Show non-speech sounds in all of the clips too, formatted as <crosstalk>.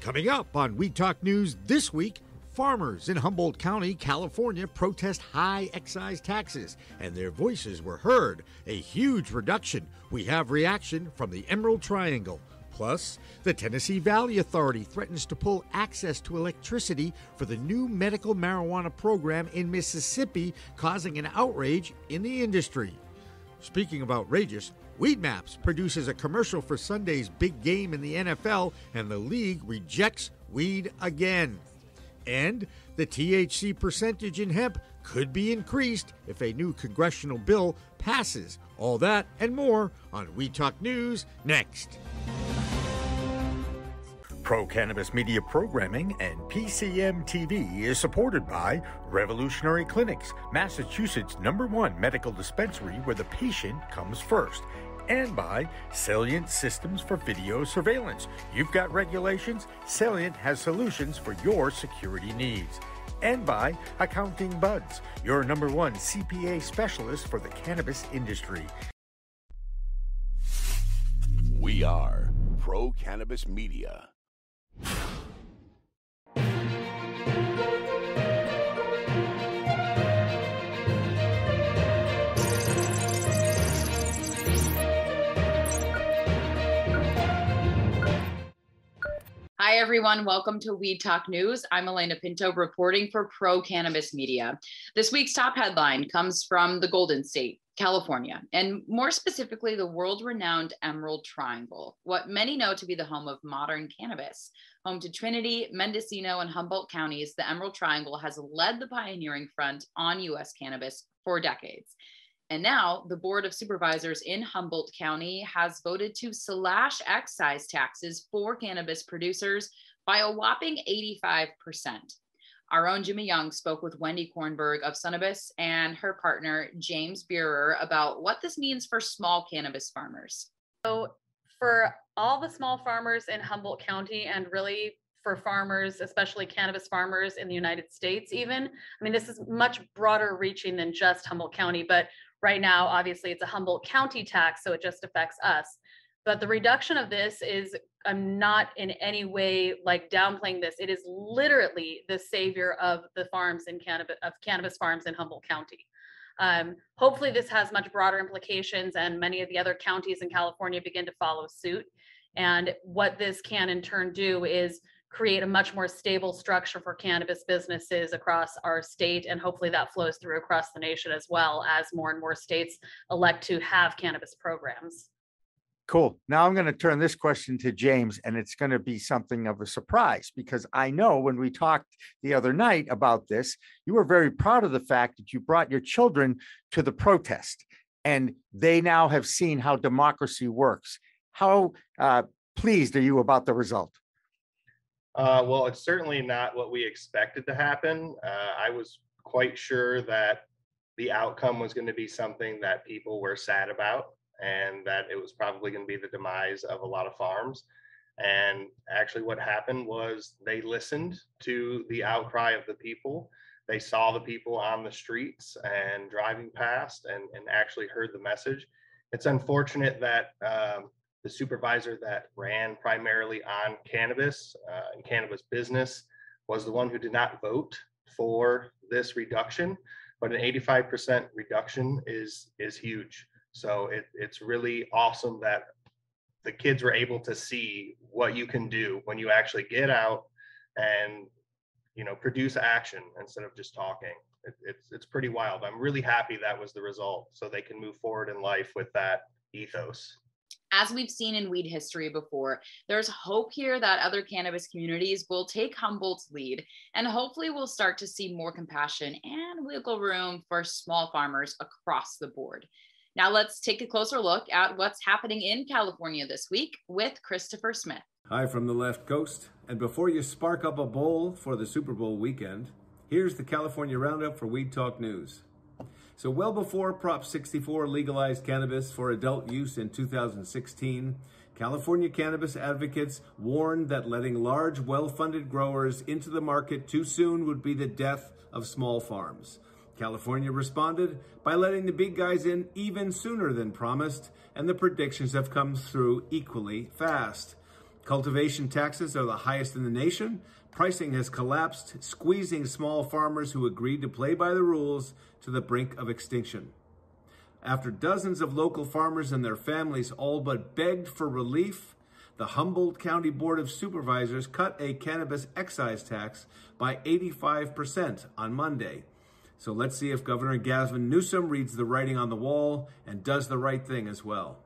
Coming up on Weed Talk News this week, farmers in Humboldt County, California protest high excise taxes, and their voices were heard. A huge reduction. We have reaction from the Emerald Triangle. Plus, the Tennessee Valley Authority threatens to pull access to electricity for the new medical marijuana program in Mississippi, causing an outrage in the industry. Speaking of outrageous, Weed Maps produces a commercial for Sunday's big game in the NFL, and the league rejects weed again. And the THC percentage in hemp could be increased if a new congressional bill passes. All that and more on Weed Talk News next. Pro Cannabis Media Programming and PCM TV is supported by Revolutionary Clinics, Massachusetts' number one medical dispensary where the patient comes first, and by Salient Systems for Video Surveillance. You've got regulations, Salient has solutions for your security needs. And by Accounting Buds, your number one CPA specialist for the cannabis industry. We are Pro Cannabis Media. Hi, everyone. Welcome to Weed Talk News. I'm Alaina Pinto reporting for Pro Cannabis Media. This week's top headline comes from the Golden State, California, and more specifically, the world renowned Emerald Triangle, what many know to be the home of modern cannabis. Home to Trinity, Mendocino, and Humboldt counties, the Emerald Triangle has led the pioneering front on U.S. cannabis for decades. And now the Board of Supervisors in Humboldt County has voted to slash excise taxes for cannabis producers by a whopping 85%. Our own Jimmy Young spoke with Wendy Kornberg of Sunibus and her partner, James Buehrer, about what this means for small cannabis farmers. So, for all the small farmers in Humboldt County and really for farmers, especially cannabis farmers in the United States, even. I mean, this is much broader reaching than just Humboldt County, but right now, obviously, it's a Humboldt County tax, so it just affects us. But the reduction of this is, I'm not in any way like downplaying this. It is literally the savior of the farms in cannabis, of cannabis farms in Humboldt County. Um, hopefully, this has much broader implications, and many of the other counties in California begin to follow suit. And what this can in turn do is create a much more stable structure for cannabis businesses across our state. And hopefully that flows through across the nation as well as more and more states elect to have cannabis programs. Cool. Now I'm going to turn this question to James, and it's going to be something of a surprise because I know when we talked the other night about this, you were very proud of the fact that you brought your children to the protest and they now have seen how democracy works. How uh, pleased are you about the result? Uh, well, it's certainly not what we expected to happen. Uh, I was quite sure that the outcome was going to be something that people were sad about and that it was probably going to be the demise of a lot of farms. And actually, what happened was they listened to the outcry of the people. They saw the people on the streets and driving past and, and actually heard the message. It's unfortunate that um, the supervisor that ran primarily on cannabis uh, and cannabis business was the one who did not vote for this reduction but an 85% reduction is is huge. So it, it's really awesome that the kids were able to see what you can do when you actually get out and you know produce action instead of just talking. It, it's it's pretty wild. I'm really happy that was the result so they can move forward in life with that ethos as we've seen in weed history before, there's hope here that other cannabis communities will take Humboldt's lead and hopefully we'll start to see more compassion and wiggle room for small farmers across the board. Now, let's take a closer look at what's happening in California this week with Christopher Smith. Hi from the left coast. And before you spark up a bowl for the Super Bowl weekend, here's the California Roundup for Weed Talk News. So, well before Prop 64 legalized cannabis for adult use in 2016, California cannabis advocates warned that letting large, well funded growers into the market too soon would be the death of small farms. California responded by letting the big guys in even sooner than promised, and the predictions have come through equally fast. Cultivation taxes are the highest in the nation. Pricing has collapsed, squeezing small farmers who agreed to play by the rules to the brink of extinction. After dozens of local farmers and their families all but begged for relief, the Humboldt County Board of Supervisors cut a cannabis excise tax by 85% on Monday. So let's see if Governor Gavin Newsom reads the writing on the wall and does the right thing as well.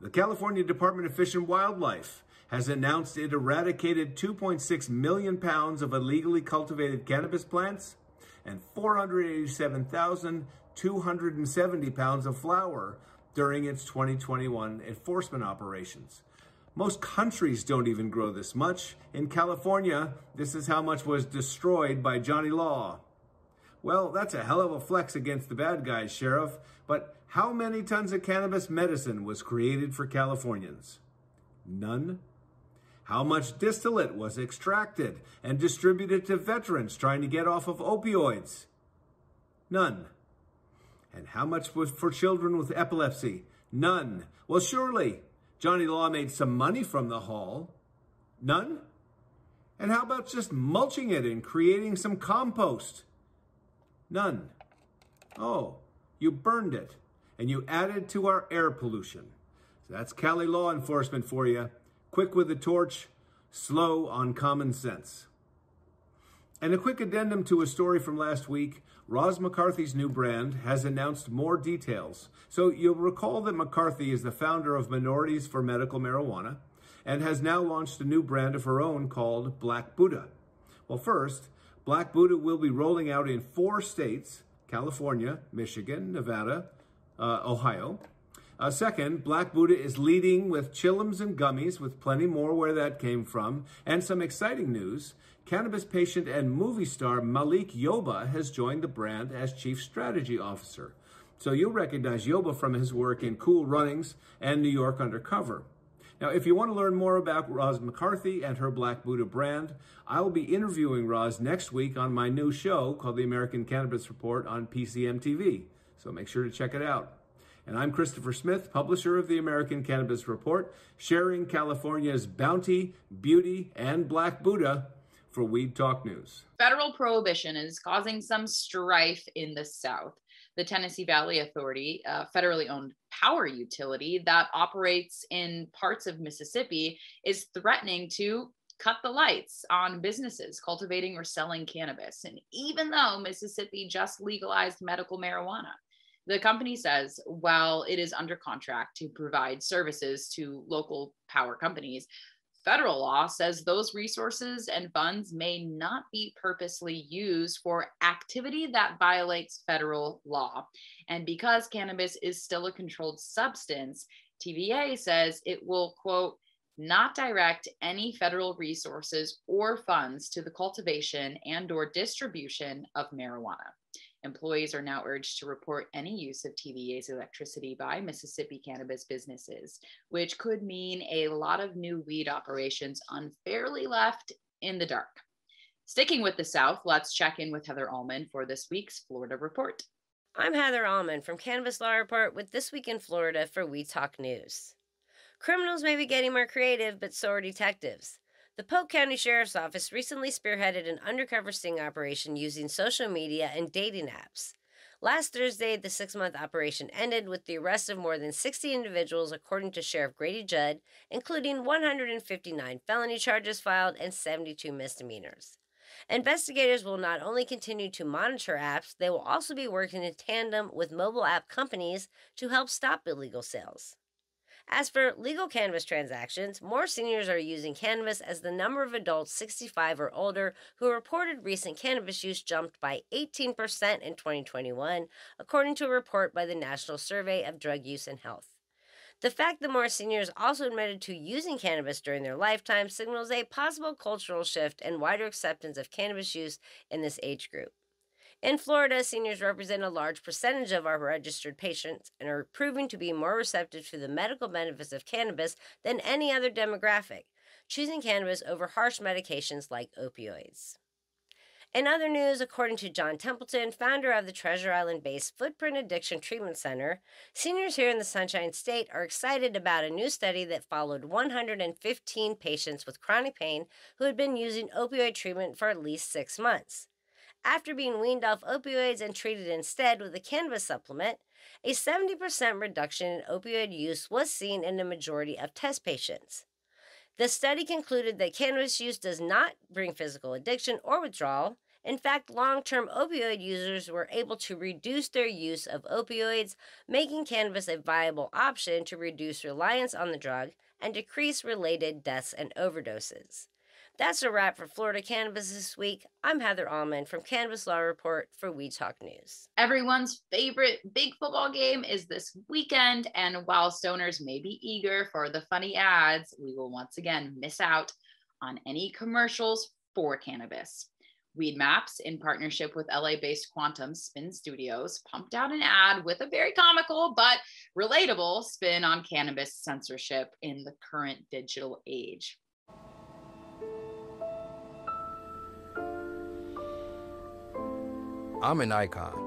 The California Department of Fish and Wildlife has announced it eradicated 2.6 million pounds of illegally cultivated cannabis plants and 487,270 pounds of flower during its 2021 enforcement operations. Most countries don't even grow this much. In California, this is how much was destroyed by Johnny Law. Well, that's a hell of a flex against the bad guys, Sheriff. But how many tons of cannabis medicine was created for Californians? None. How much distillate was extracted and distributed to veterans trying to get off of opioids? None. And how much was for children with epilepsy? None. Well, surely Johnny Law made some money from the haul. None? And how about just mulching it and creating some compost? None. Oh, you burned it and you added to our air pollution. So that's Cali law enforcement for you. Quick with the torch, slow on common sense. And a quick addendum to a story from last week Roz McCarthy's new brand has announced more details. So you'll recall that McCarthy is the founder of Minorities for Medical Marijuana and has now launched a new brand of her own called Black Buddha. Well, first, Black Buddha will be rolling out in four states California, Michigan, Nevada, uh, Ohio. Uh, second, Black Buddha is leading with chillums and gummies, with plenty more where that came from. And some exciting news cannabis patient and movie star Malik Yoba has joined the brand as Chief Strategy Officer. So you'll recognize Yoba from his work in Cool Runnings and New York Undercover. Now, if you want to learn more about Roz McCarthy and her Black Buddha brand, I will be interviewing Roz next week on my new show called The American Cannabis Report on PCM TV. So make sure to check it out. And I'm Christopher Smith, publisher of the American Cannabis Report, sharing California's bounty, beauty, and Black Buddha for Weed Talk News. Federal prohibition is causing some strife in the South. The Tennessee Valley Authority, a federally owned power utility that operates in parts of Mississippi, is threatening to cut the lights on businesses cultivating or selling cannabis. And even though Mississippi just legalized medical marijuana, the company says while it is under contract to provide services to local power companies, federal law says those resources and funds may not be purposely used for activity that violates federal law. And because cannabis is still a controlled substance, TVA says it will, quote, not direct any federal resources or funds to the cultivation and or distribution of marijuana. Employees are now urged to report any use of TVA's electricity by Mississippi cannabis businesses, which could mean a lot of new weed operations unfairly left in the dark. Sticking with the South, let's check in with Heather Allman for this week's Florida Report. I'm Heather Allman from Cannabis Law Report with This Week in Florida for Weed Talk News. Criminals may be getting more creative, but so are detectives. The Polk County Sheriff's Office recently spearheaded an undercover sting operation using social media and dating apps. Last Thursday, the six month operation ended with the arrest of more than 60 individuals, according to Sheriff Grady Judd, including 159 felony charges filed and 72 misdemeanors. Investigators will not only continue to monitor apps, they will also be working in tandem with mobile app companies to help stop illegal sales. As for legal cannabis transactions, more seniors are using cannabis as the number of adults 65 or older who reported recent cannabis use jumped by 18% in 2021, according to a report by the National Survey of Drug Use and Health. The fact that more seniors also admitted to using cannabis during their lifetime signals a possible cultural shift and wider acceptance of cannabis use in this age group. In Florida, seniors represent a large percentage of our registered patients and are proving to be more receptive to the medical benefits of cannabis than any other demographic, choosing cannabis over harsh medications like opioids. In other news, according to John Templeton, founder of the Treasure Island based Footprint Addiction Treatment Center, seniors here in the Sunshine State are excited about a new study that followed 115 patients with chronic pain who had been using opioid treatment for at least six months. After being weaned off opioids and treated instead with a cannabis supplement, a 70% reduction in opioid use was seen in the majority of test patients. The study concluded that cannabis use does not bring physical addiction or withdrawal, in fact, long term opioid users were able to reduce their use of opioids, making cannabis a viable option to reduce reliance on the drug and decrease related deaths and overdoses. That's a wrap for Florida Cannabis this week. I'm Heather Allman from Cannabis Law Report for Weed Talk News. Everyone's favorite big football game is this weekend, and while stoners may be eager for the funny ads, we will once again miss out on any commercials for cannabis. Weed Maps, in partnership with LA based Quantum Spin Studios, pumped out an ad with a very comical but relatable spin on cannabis censorship in the current digital age. I'm an icon.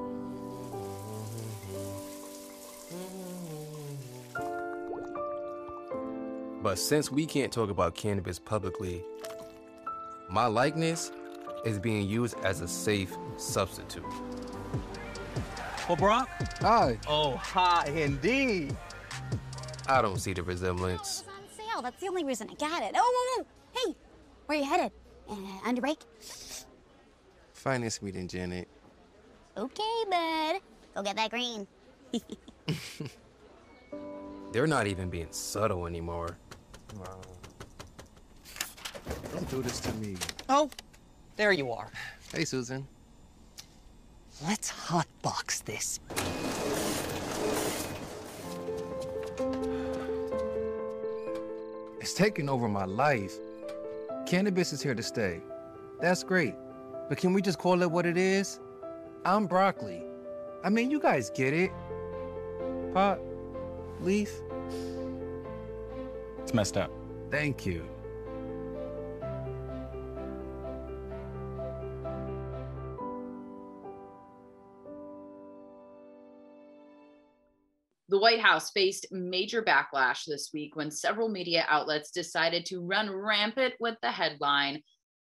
But since we can't talk about cannabis publicly, my likeness is being used as a safe substitute. Well, Brock? Hi. Oh, hi indeed. I don't see the resemblance. on sale. That's the only reason I got it. Oh, whoa, whoa. Hey, where you headed? Uh, under break? Finance meeting, Janet. Okay, bud. Go get that green. <laughs> They're not even being subtle anymore. Don't do this to me. Oh, there you are. Hey, Susan. Let's hotbox this. It's taking over my life. Cannabis is here to stay. That's great. But can we just call it what it is? I'm broccoli. I mean, you guys get it. Pot, leaf. It's messed up. Thank you. The White House faced major backlash this week when several media outlets decided to run rampant with the headline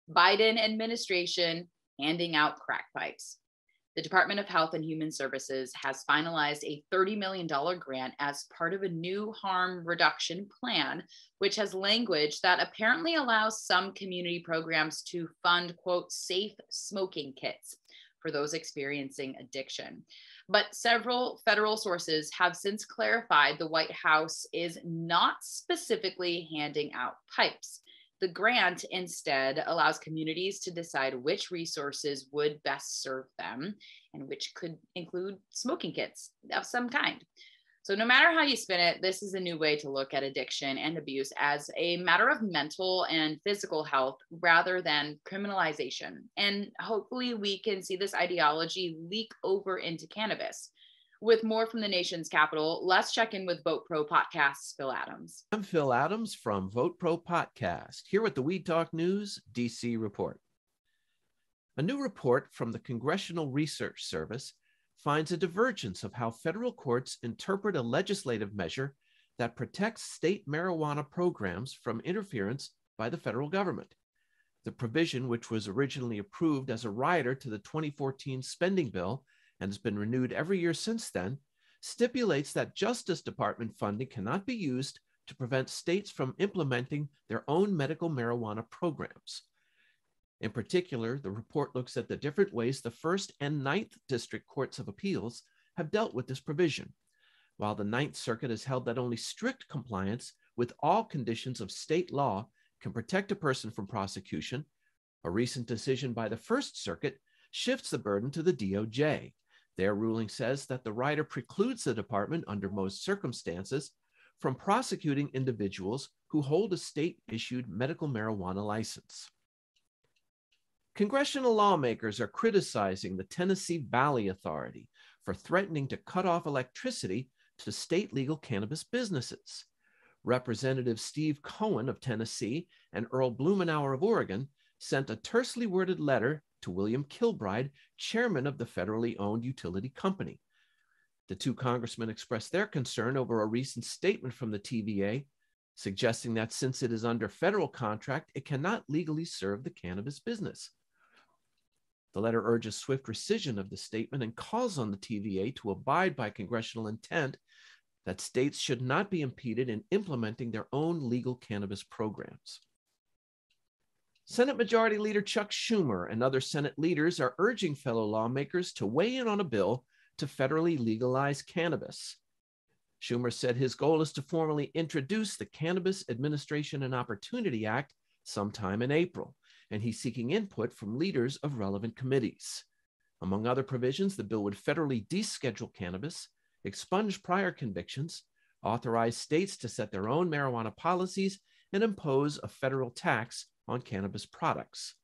Biden administration handing out crack pipes. The Department of Health and Human Services has finalized a $30 million grant as part of a new harm reduction plan, which has language that apparently allows some community programs to fund, quote, safe smoking kits for those experiencing addiction. But several federal sources have since clarified the White House is not specifically handing out pipes. The grant instead allows communities to decide which resources would best serve them and which could include smoking kits of some kind. So, no matter how you spin it, this is a new way to look at addiction and abuse as a matter of mental and physical health rather than criminalization. And hopefully, we can see this ideology leak over into cannabis. With more from the nation's capital, let's check in with Vote Pro Podcast's Phil Adams. I'm Phil Adams from Vote Pro Podcast, here with the Weed Talk News DC report. A new report from the Congressional Research Service finds a divergence of how federal courts interpret a legislative measure that protects state marijuana programs from interference by the federal government. The provision, which was originally approved as a rider to the 2014 spending bill and has been renewed every year since then, stipulates that Justice Department funding cannot be used to prevent states from implementing their own medical marijuana programs. In particular, the report looks at the different ways the First and Ninth District Courts of Appeals have dealt with this provision. While the Ninth Circuit has held that only strict compliance with all conditions of state law can protect a person from prosecution, a recent decision by the First Circuit shifts the burden to the DOJ. Their ruling says that the rider precludes the department, under most circumstances, from prosecuting individuals who hold a state issued medical marijuana license. Congressional lawmakers are criticizing the Tennessee Valley Authority for threatening to cut off electricity to state legal cannabis businesses. Representative Steve Cohen of Tennessee and Earl Blumenauer of Oregon sent a tersely worded letter to William Kilbride, chairman of the federally owned utility company. The two congressmen expressed their concern over a recent statement from the TVA suggesting that since it is under federal contract, it cannot legally serve the cannabis business. The letter urges swift rescission of the statement and calls on the TVA to abide by congressional intent that states should not be impeded in implementing their own legal cannabis programs. Senate Majority Leader Chuck Schumer and other Senate leaders are urging fellow lawmakers to weigh in on a bill to federally legalize cannabis. Schumer said his goal is to formally introduce the Cannabis Administration and Opportunity Act sometime in April, and he's seeking input from leaders of relevant committees. Among other provisions, the bill would federally deschedule cannabis, expunge prior convictions, authorize states to set their own marijuana policies, and impose a federal tax on cannabis products.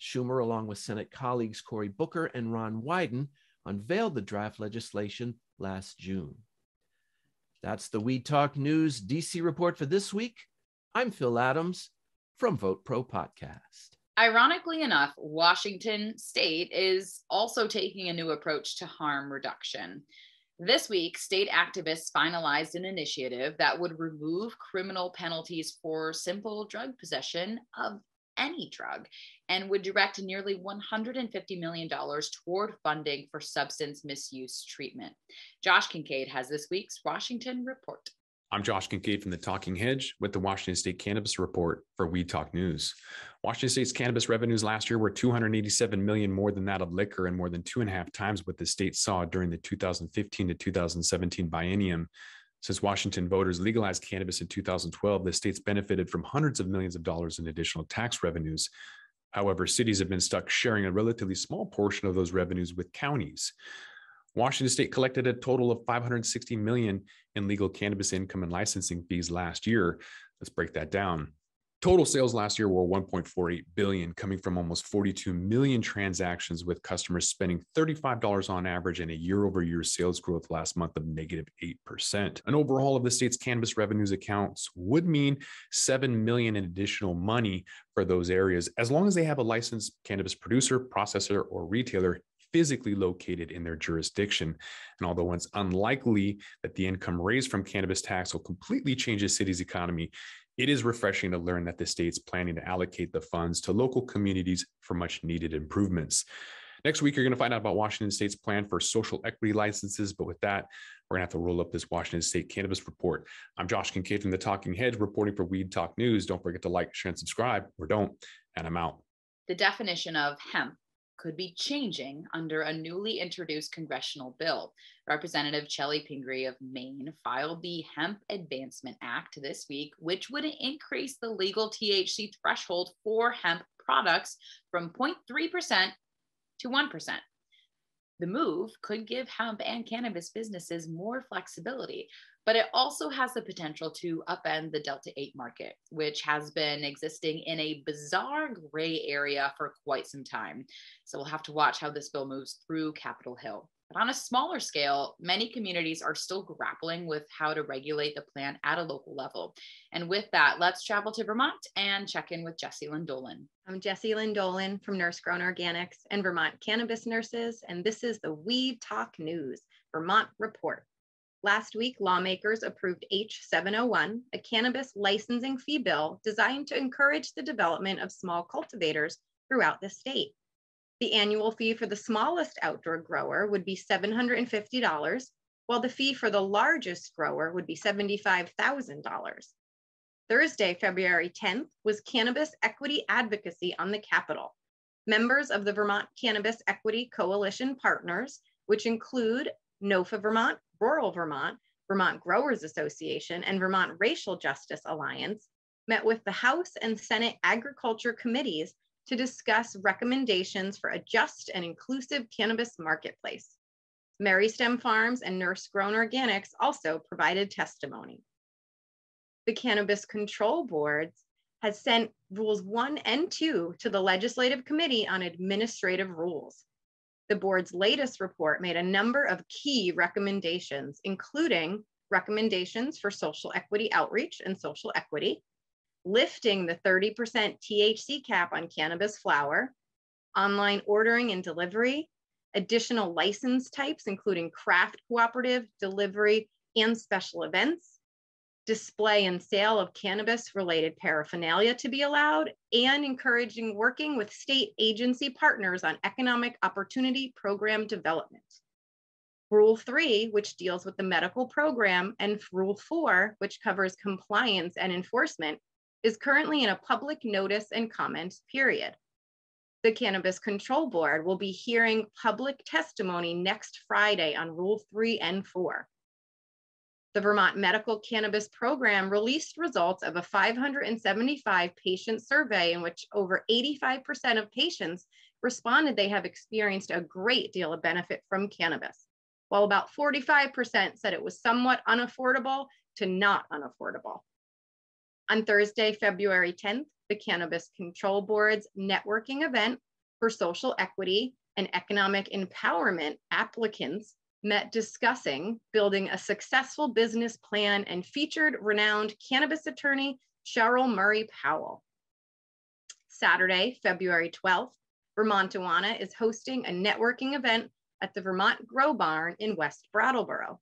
Schumer, along with Senate colleagues Cory Booker and Ron Wyden, unveiled the draft legislation last June. That's the Weed Talk News DC report for this week. I'm Phil Adams from Vote Pro Podcast. Ironically enough, Washington state is also taking a new approach to harm reduction. This week, state activists finalized an initiative that would remove criminal penalties for simple drug possession of any drug and would direct nearly $150 million toward funding for substance misuse treatment. Josh Kincaid has this week's Washington Report. I'm Josh Kincaid from the Talking Hedge with the Washington State Cannabis Report for Weed Talk News. Washington State's cannabis revenues last year were 287 million more than that of liquor and more than two and a half times what the state saw during the 2015 to 2017 biennium. Since Washington voters legalized cannabis in 2012, the state's benefited from hundreds of millions of dollars in additional tax revenues. However, cities have been stuck sharing a relatively small portion of those revenues with counties. Washington state collected a total of 560 million in legal cannabis income and licensing fees last year. Let's break that down. Total sales last year were 1.48 billion, coming from almost 42 million transactions with customers spending $35 on average and a year-over-year sales growth last month of negative 8%. An overhaul of the state's cannabis revenues accounts would mean 7 million in additional money for those areas as long as they have a licensed cannabis producer, processor, or retailer physically located in their jurisdiction. And although it's unlikely that the income raised from cannabis tax will completely change a city's economy, it is refreshing to learn that the state's planning to allocate the funds to local communities for much needed improvements. Next week, you're going to find out about Washington State's plan for social equity licenses. But with that, we're going to have to roll up this Washington State Cannabis Report. I'm Josh Kincaid from the Talking Hedge reporting for Weed Talk News. Don't forget to like, share, and subscribe, or don't. And I'm out. The definition of hemp could be changing under a newly introduced congressional bill. Representative Chellie Pingree of Maine filed the Hemp Advancement Act this week, which would increase the legal THC threshold for hemp products from 0.3% to 1%. The move could give hemp and cannabis businesses more flexibility, but it also has the potential to upend the Delta 8 market, which has been existing in a bizarre gray area for quite some time. So we'll have to watch how this bill moves through Capitol Hill. But on a smaller scale, many communities are still grappling with how to regulate the plant at a local level. And with that, let's travel to Vermont and check in with Jessilyn Dolan. I'm Jessilyn Dolan from Nurse Grown Organics and Vermont Cannabis Nurses, and this is the Weed Talk News Vermont Report. Last week, lawmakers approved H701, a cannabis licensing fee bill designed to encourage the development of small cultivators throughout the state. The annual fee for the smallest outdoor grower would be $750, while the fee for the largest grower would be $75,000. Thursday, February 10th, was Cannabis Equity Advocacy on the Capitol. Members of the Vermont Cannabis Equity Coalition partners, which include NOFA Vermont, Rural Vermont, Vermont Growers Association, and Vermont Racial Justice Alliance, met with the House and Senate Agriculture Committees to discuss recommendations for a just and inclusive cannabis marketplace. Mary Stem Farms and Nurse Grown Organics also provided testimony. The Cannabis Control Board has sent Rules 1 and 2 to the Legislative Committee on Administrative Rules. The board's latest report made a number of key recommendations, including recommendations for social equity outreach and social equity, lifting the 30% THC cap on cannabis flower, online ordering and delivery, additional license types, including craft cooperative, delivery, and special events, display and sale of cannabis related paraphernalia to be allowed, and encouraging working with state agency partners on economic opportunity program development. Rule three, which deals with the medical program, and Rule four, which covers compliance and enforcement, is currently in a public notice and comment period. The Cannabis Control Board will be hearing public testimony next Friday on Rule three and four. The Vermont Medical Cannabis Program released results of a 575 patient survey in which over 85% of patients responded they have experienced a great deal of benefit from cannabis, while about 45% said it was somewhat unaffordable to not unaffordable. On Thursday, February 10th, the Cannabis Control Board's networking event for social equity and economic empowerment applicants met discussing building a successful business plan and featured renowned cannabis attorney Cheryl Murray Powell. Saturday, February 12th, Vermontuana is hosting a networking event at the Vermont Grow Barn in West Brattleboro.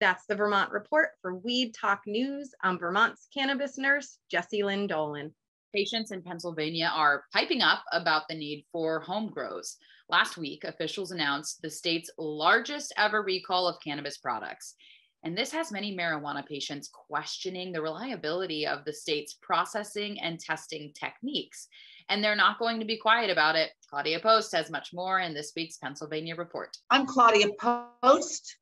That's the Vermont Report for Weed Talk News. I'm Vermont's cannabis nurse, Jessilyn Dolan. Patients in Pennsylvania are piping up about the need for home grows. Last week, officials announced the state's largest ever recall of cannabis products. And this has many marijuana patients questioning the reliability of the state's processing and testing techniques. And they're not going to be quiet about it. Claudia Post has much more in this week's Pennsylvania Report. I'm Claudia Post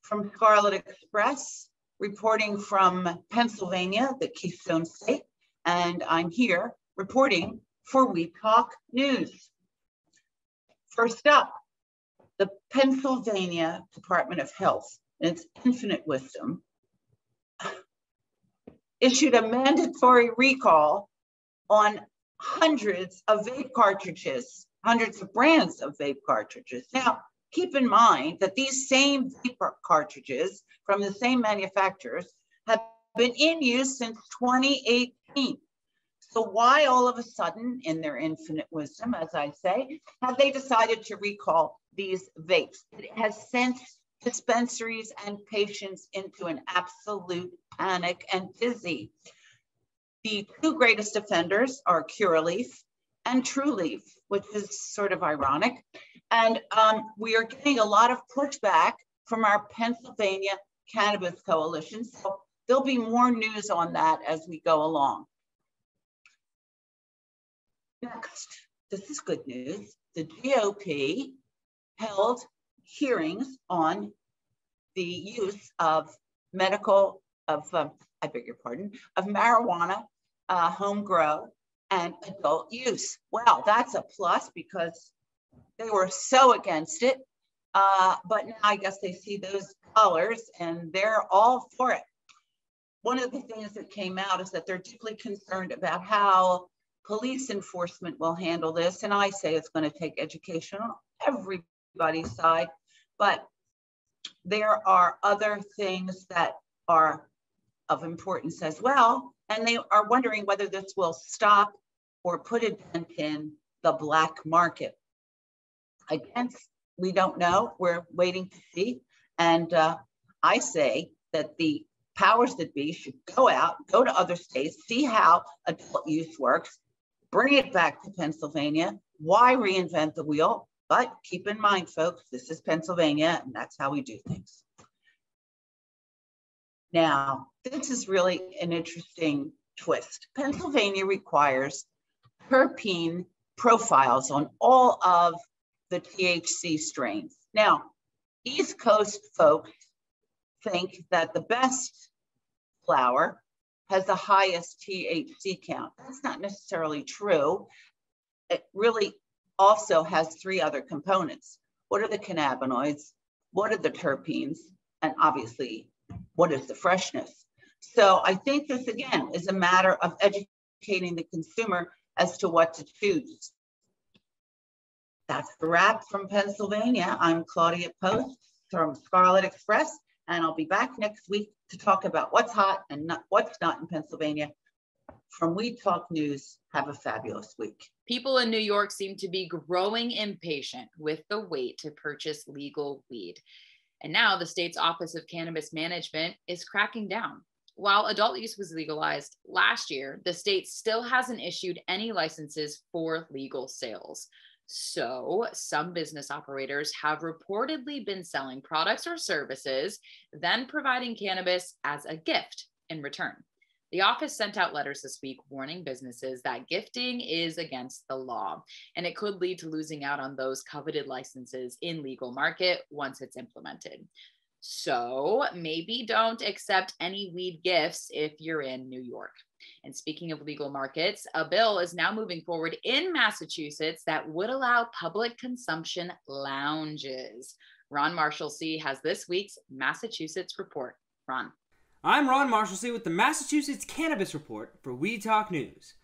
from Scarlet Express, reporting from Pennsylvania, the Keystone State. And I'm here reporting for Weed Talk News. First up, the Pennsylvania Department of Health, in its infinite wisdom, issued a mandatory recall on hundreds of vape cartridges, hundreds of brands of vape cartridges. Now, keep in mind that these same vape cartridges from the same manufacturers been in use since 2018. So why all of a sudden, in their infinite wisdom, as I say, have they decided to recall these vapes? It has sent dispensaries and patients into an absolute panic and dizzy. The two greatest offenders are Curaleaf and Trulieve, which is sort of ironic. And um, we are getting a lot of pushback from our Pennsylvania Cannabis Coalition. So there'll be more news on that as we go along. Next, this is good news. The GOP held hearings on the use of medical, of, um, I beg your pardon, of marijuana, uh, home grow, and adult use. Well, that's a plus because they were so against it. Uh, but now I guess they see those dollars and they're all for it. One of the things that came out is that they're deeply concerned about how police enforcement will handle this. And I say it's going to take education on everybody's side. But there are other things that are of importance as well. And they are wondering whether this will stop or put a dent in the black market. Again, we don't know. We're waiting to see. And uh, I say that the powers that be should go out, go to other states, see how adult use works, bring it back to Pennsylvania. Why reinvent the wheel? But keep in mind, folks, this is Pennsylvania, and that's how we do things. Now, this is really an interesting twist. Pennsylvania requires terpene profiles on all of the THC strains. Now, East Coast folks think that the best flower has the highest THC count. That's not necessarily true. It really also has three other components. What are the cannabinoids? What are the terpenes? And obviously, what is the freshness? So I think this again is a matter of educating the consumer as to what to choose. That's the wrap from Pennsylvania. I'm Claudia Post from Scarlet Express, and I'll be back next week to talk about what's hot and not, what's not in Pennsylvania. from Weed Talk News, have a fabulous week. People in New York seem to be growing impatient with the wait to purchase legal weed. And now the state's Office of Cannabis Management is cracking down. While adult use was legalized last year, the state still hasn't issued any licenses for legal sales. So, some business operators have reportedly been selling products or services, then providing cannabis as a gift in return. The office sent out letters this week warning businesses that gifting is against the law and it could lead to losing out on those coveted licenses in legal market once it's implemented. So maybe don't accept any weed gifts if you're in New York. And speaking of legal markets, a bill is now moving forward in Massachusetts that would allow public consumption lounges. Ron Marshalsea has this week's Massachusetts report. Ron. I'm Ron Marshalsea with the Massachusetts Cannabis Report for Weed Talk News.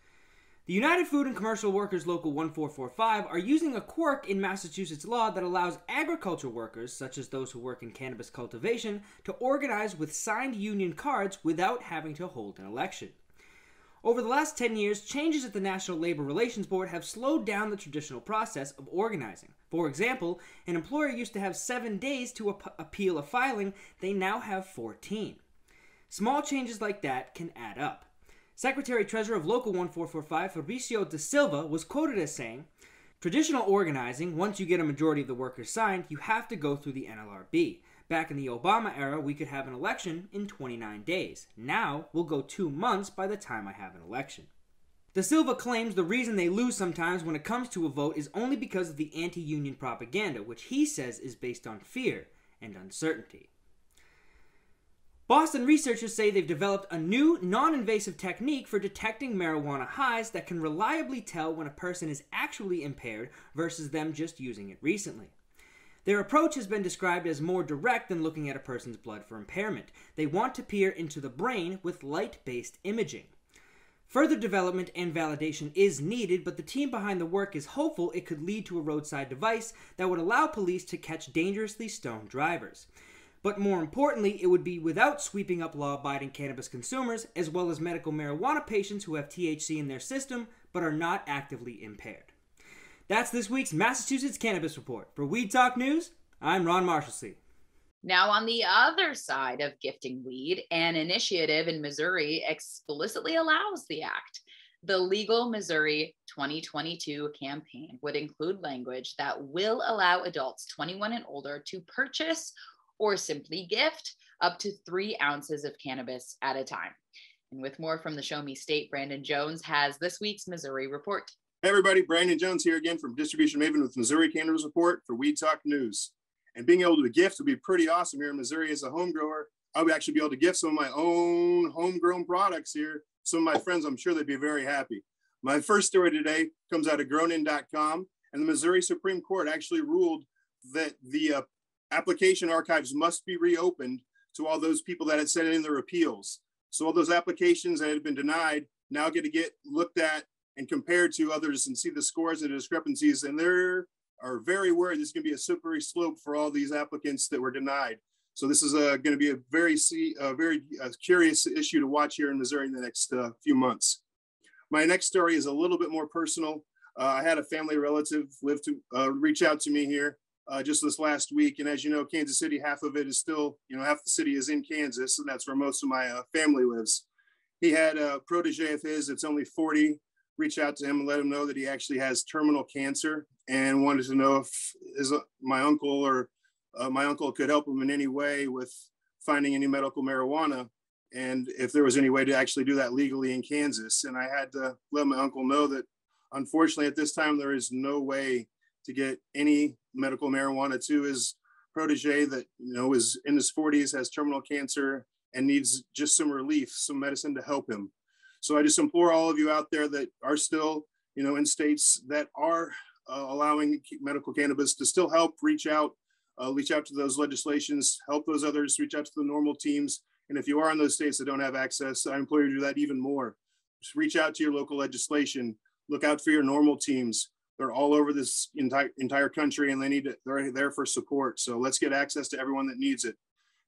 The United Food and Commercial Workers Local 1445 are using a quirk in Massachusetts law that allows agriculture workers, such as those who work in cannabis cultivation, to organize with signed union cards without having to hold an election. Over the last 10 years, changes at the National Labor Relations Board have slowed down the traditional process of organizing. For example, an employer used to have seven days to ap- appeal a filing, they now have 14. Small changes like that can add up. Secretary Treasurer of Local 1445, Fabricio da Silva, was quoted as saying, Traditional organizing, once you get a majority of the workers signed, you have to go through the NLRB. Back in the Obama era, we could have an election in 29 days. Now, we'll go two months by the time I have an election. Da Silva claims the reason they lose sometimes when it comes to a vote is only because of the anti union propaganda, which he says is based on fear and uncertainty. Boston researchers say they've developed a new, non invasive technique for detecting marijuana highs that can reliably tell when a person is actually impaired versus them just using it recently. Their approach has been described as more direct than looking at a person's blood for impairment. They want to peer into the brain with light based imaging. Further development and validation is needed, but the team behind the work is hopeful it could lead to a roadside device that would allow police to catch dangerously stoned drivers. But more importantly, it would be without sweeping up law abiding cannabis consumers, as well as medical marijuana patients who have THC in their system but are not actively impaired. That's this week's Massachusetts Cannabis Report. For Weed Talk News, I'm Ron Marshalsea. Now, on the other side of gifting weed, an initiative in Missouri explicitly allows the act. The Legal Missouri 2022 campaign would include language that will allow adults 21 and older to purchase or simply gift up to three ounces of cannabis at a time. And with more from the Show Me State, Brandon Jones has this week's Missouri Report. Hey everybody, Brandon Jones here again from Distribution Maven with Missouri Cannabis Report for Weed Talk News. And being able to gift would be pretty awesome here in Missouri as a home grower. I would actually be able to gift some of my own homegrown products here. Some of my friends, I'm sure they'd be very happy. My first story today comes out of grownin.com, and the Missouri Supreme Court actually ruled that the uh, application archives must be reopened to all those people that had sent in their appeals. So all those applications that had been denied now get to get looked at and compare to others and see the scores and the discrepancies. And there are very worried this is going to be a slippery slope for all these applicants that were denied. So this is uh, going to be a very, very uh, curious issue to watch here in Missouri in the next uh, few months. My next story is a little bit more personal. Uh, I had a family relative live to uh, reach out to me here just this last week. And as you know, Kansas City, half of it is still, you know, half the city is in Kansas, and that's where most of my family lives. He had a protege of his that's only 40 reach out to him and let him know that he actually has terminal cancer and wanted to know if my uncle or uh, my uncle could help him in any way with finding any medical marijuana and if there was any way to actually do that legally in Kansas. And I had to let my uncle know that unfortunately at this time there is no way to get any medical marijuana to his protege that you know is in his 40s, has terminal cancer, and needs just some relief, some medicine to help him. So I just implore all of you out there that are still, you know, in states that are uh, allowing medical cannabis to still help reach out, uh, reach out to those legislations, help those others, reach out to the NORML teams. And if you are in those states that don't have access, I implore you to do that even more. Just reach out to your local legislation. Look out for your NORML teams they're all over this entire entire country and they need to, they're there for support so let's get access to everyone that needs it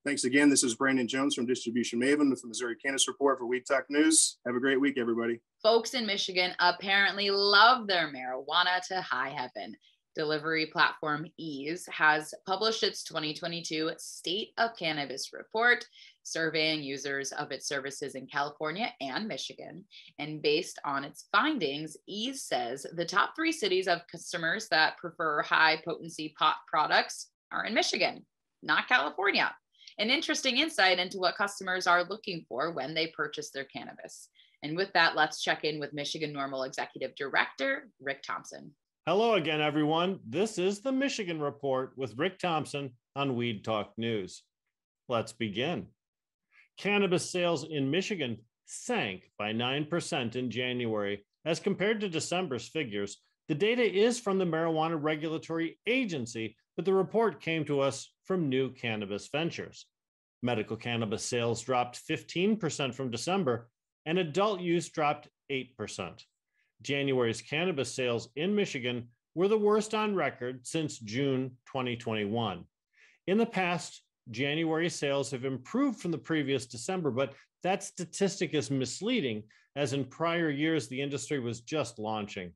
Thanks again. This is Brandon Jones from Distribution Maven with the Missouri Cannabis Report for Weed Talk News. Have a great week, everybody. Folks in Michigan apparently love their marijuana to high heaven. Delivery platform Eaze has published its 2022 State of Cannabis Report, surveying users of its services in California and Michigan. And based on its findings, Eaze says the top three cities of customers that prefer high potency pot products are in Michigan, not California. An interesting insight into what customers are looking for when they purchase their cannabis. And with that, let's check in with Michigan NORML Executive Director, Rick Thompson. Hello again, everyone. This is the Michigan Report with Rick Thompson on Weed Talk News. Let's begin. Cannabis sales in Michigan sank by 9% in January as compared to December's figures. The data is from the Marijuana Regulatory Agency, but the report came to us from New Cannabis Ventures. Medical cannabis sales dropped 15% from December, and adult use dropped 8%. January's cannabis sales in Michigan were the worst on record since June 2021. In the past, January sales have improved from the previous December, but that statistic is misleading, as in prior years, the industry was just launching.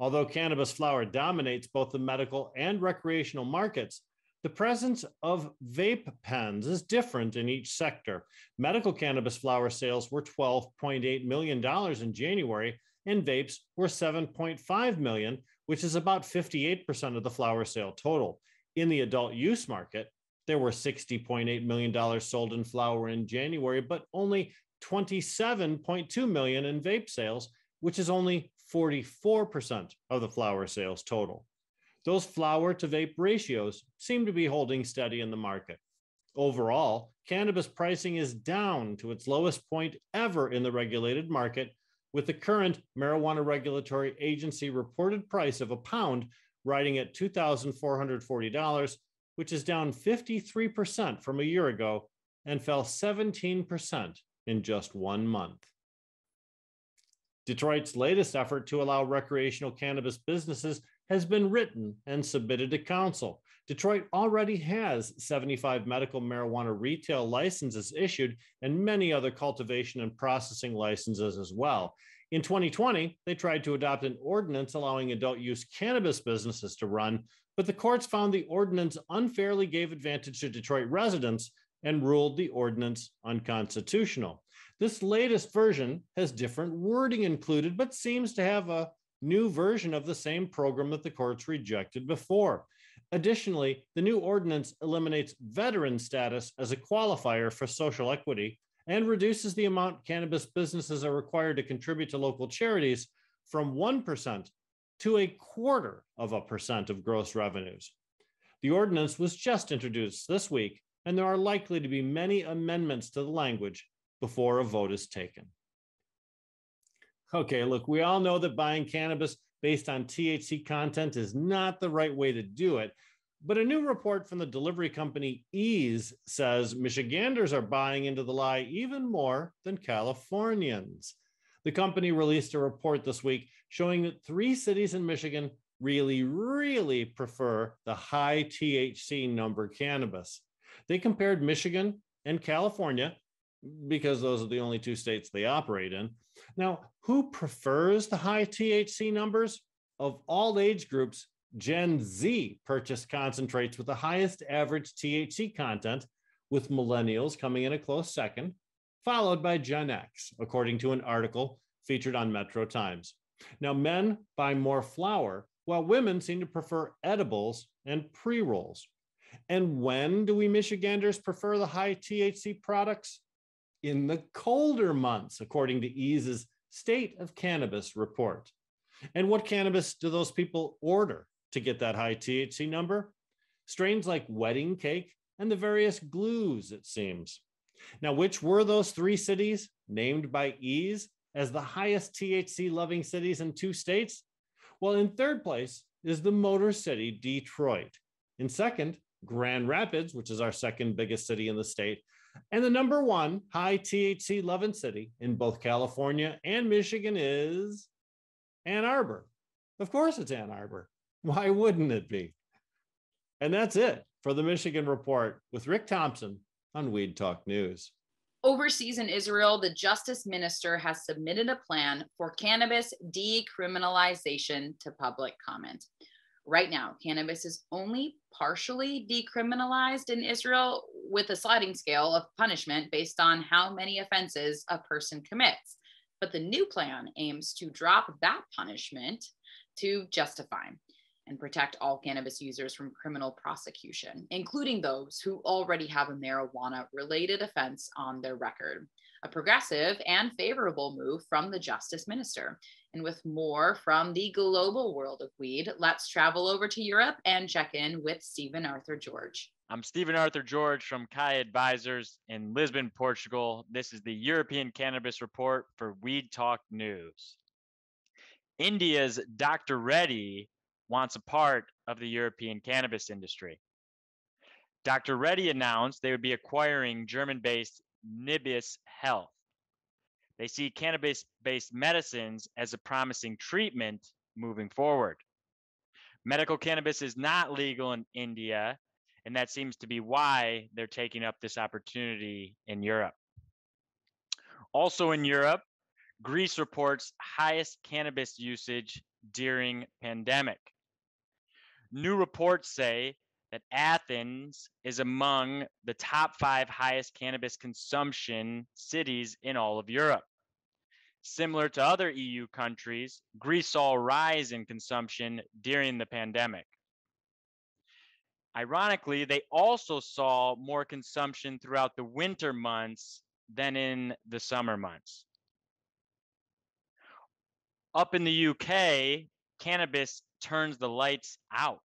Although cannabis flower dominates both the medical and recreational markets, the presence of vape pens is different in each sector. Medical cannabis flower sales were $12.8 million in January, and vapes were 7.5 million, which is about 58% of the flower sale total. In the adult use market, there were $60.8 million sold in flower in January, but only 27.2 million in vape sales, which is only 44% of the flower sales total. Those flower to vape ratios seem to be holding steady in the market. Overall, cannabis pricing is down to its lowest point ever in the regulated market with the current Marijuana Regulatory Agency reported price of a pound riding at $2,440, which is down 53% from a year ago and fell 17% in just one month. Detroit's latest effort to allow recreational cannabis businesses has been written and submitted to council. Detroit already has 75 medical marijuana retail licenses issued and many other cultivation and processing licenses as well. In 2020, they tried to adopt an ordinance allowing adult use cannabis businesses to run, but the courts found the ordinance unfairly gave advantage to Detroit residents and ruled the ordinance unconstitutional. This latest version has different wording included, but seems to have a new version of the same program that the courts rejected before. Additionally, the new ordinance eliminates veteran status as a qualifier for social equity and reduces the amount cannabis businesses are required to contribute to local charities from 1% to a quarter of a percent of gross revenues. The ordinance was just introduced this week, and there are likely to be many amendments to the language before a vote is taken. Okay, look, we all know that buying cannabis based on THC content is not the right way to do it. But a new report from the delivery company Eaze says Michiganders are buying into the lie even more than Californians. The company released a report this week showing that three cities in Michigan really, really prefer the high THC number cannabis. They compared Michigan and California because those are the only two states they operate in. Now, who prefers the high THC numbers? Of all age groups, Gen Z purchased concentrates with the highest average THC content, with millennials coming in a close second, followed by Gen X, according to an article featured on Metro Times. Now, men buy more flower, while women seem to prefer edibles and pre rolls. And when do we Michiganders prefer the high THC products? In the colder months, according to Eaze's State of Cannabis report. And what cannabis do those people order to get that high THC number? Strains like wedding cake and the various glues, it seems. Now, which were those three cities named by EASE as the highest THC loving cities in two states? Well, in third place is the Motor City, Detroit. In second, Grand Rapids, which is our second biggest city in the state, and the number one high THC loving city in both California and Michigan is Ann Arbor. Of course, it's Ann Arbor. Why wouldn't it be? And that's it for the Michigan Report with Rick Thompson on Weed Talk News. Overseas in Israel, the justice minister has submitted a plan for cannabis decriminalization to public comment. Right now, cannabis is only partially decriminalized in Israel with a sliding scale of punishment based on how many offenses a person commits. But the new plan aims to drop that punishment to justify and protect all cannabis users from criminal prosecution, including those who already have a marijuana related offense on their record. A progressive and favorable move from the justice minister. And with more from the global world of weed, let's travel over to Europe and check in with Steven Arthur George. I'm Steven Arthur George from Kai Advisors in Lisbon, Portugal. This is the European Cannabis Report for Weed Talk News. India's Dr. Reddy wants a part of the European cannabis industry. Dr. Reddy announced they would be acquiring German based Nimbus Health. They see cannabis based medicines as a promising treatment moving forward. Medical cannabis is not legal in India, and that seems to be why they're taking up this opportunity in Europe. Also in Europe, Greece reports highest cannabis usage during pandemic. New reports say that Athens is among the top 5 highest cannabis consumption cities in all of Europe. Similar to other EU countries, Greece saw a rise in consumption during the pandemic. Ironically, they also saw more consumption throughout the winter months than in the summer months. Up in the UK, cannabis turns the lights out.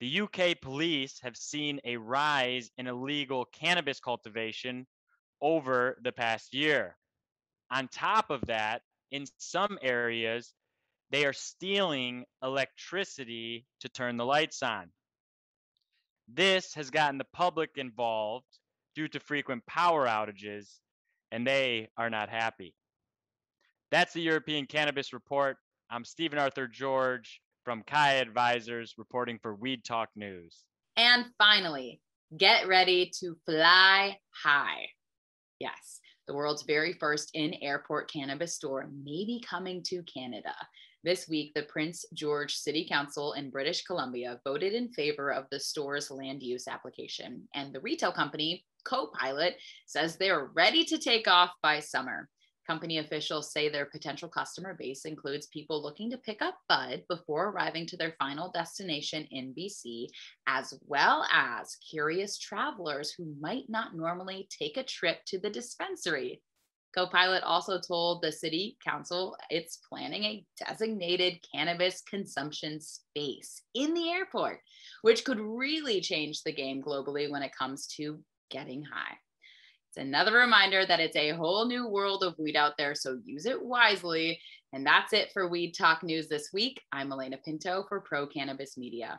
The UK police have seen a rise in illegal cannabis cultivation over the past year. On top of that, in some areas, they are stealing electricity to turn the lights on. This has gotten the public involved due to frequent power outages, and they are not happy. That's the European Cannabis Report. I'm Steven Arthur George from Kai Advisors reporting for Weed Talk News. And finally, get ready to fly high. Yes, the world's very first in airport cannabis store may be coming to Canada. This week, the Prince George City Council in British Columbia voted in favor of the store's land use application, and the retail company, Copilot, says they're ready to take off by summer. Company officials say their potential customer base includes people looking to pick up bud before arriving to their final destination in BC, as well as curious travelers who might not normally take a trip to the dispensary. Copilot also told the city council it's planning a designated cannabis consumption space in the airport, which could really change the game globally when it comes to getting high. It's another reminder that it's a whole new world of weed out there, so use it wisely. And that's it for Weed Talk News this week. I'm Alaina Pinto for Pro Cannabis Media.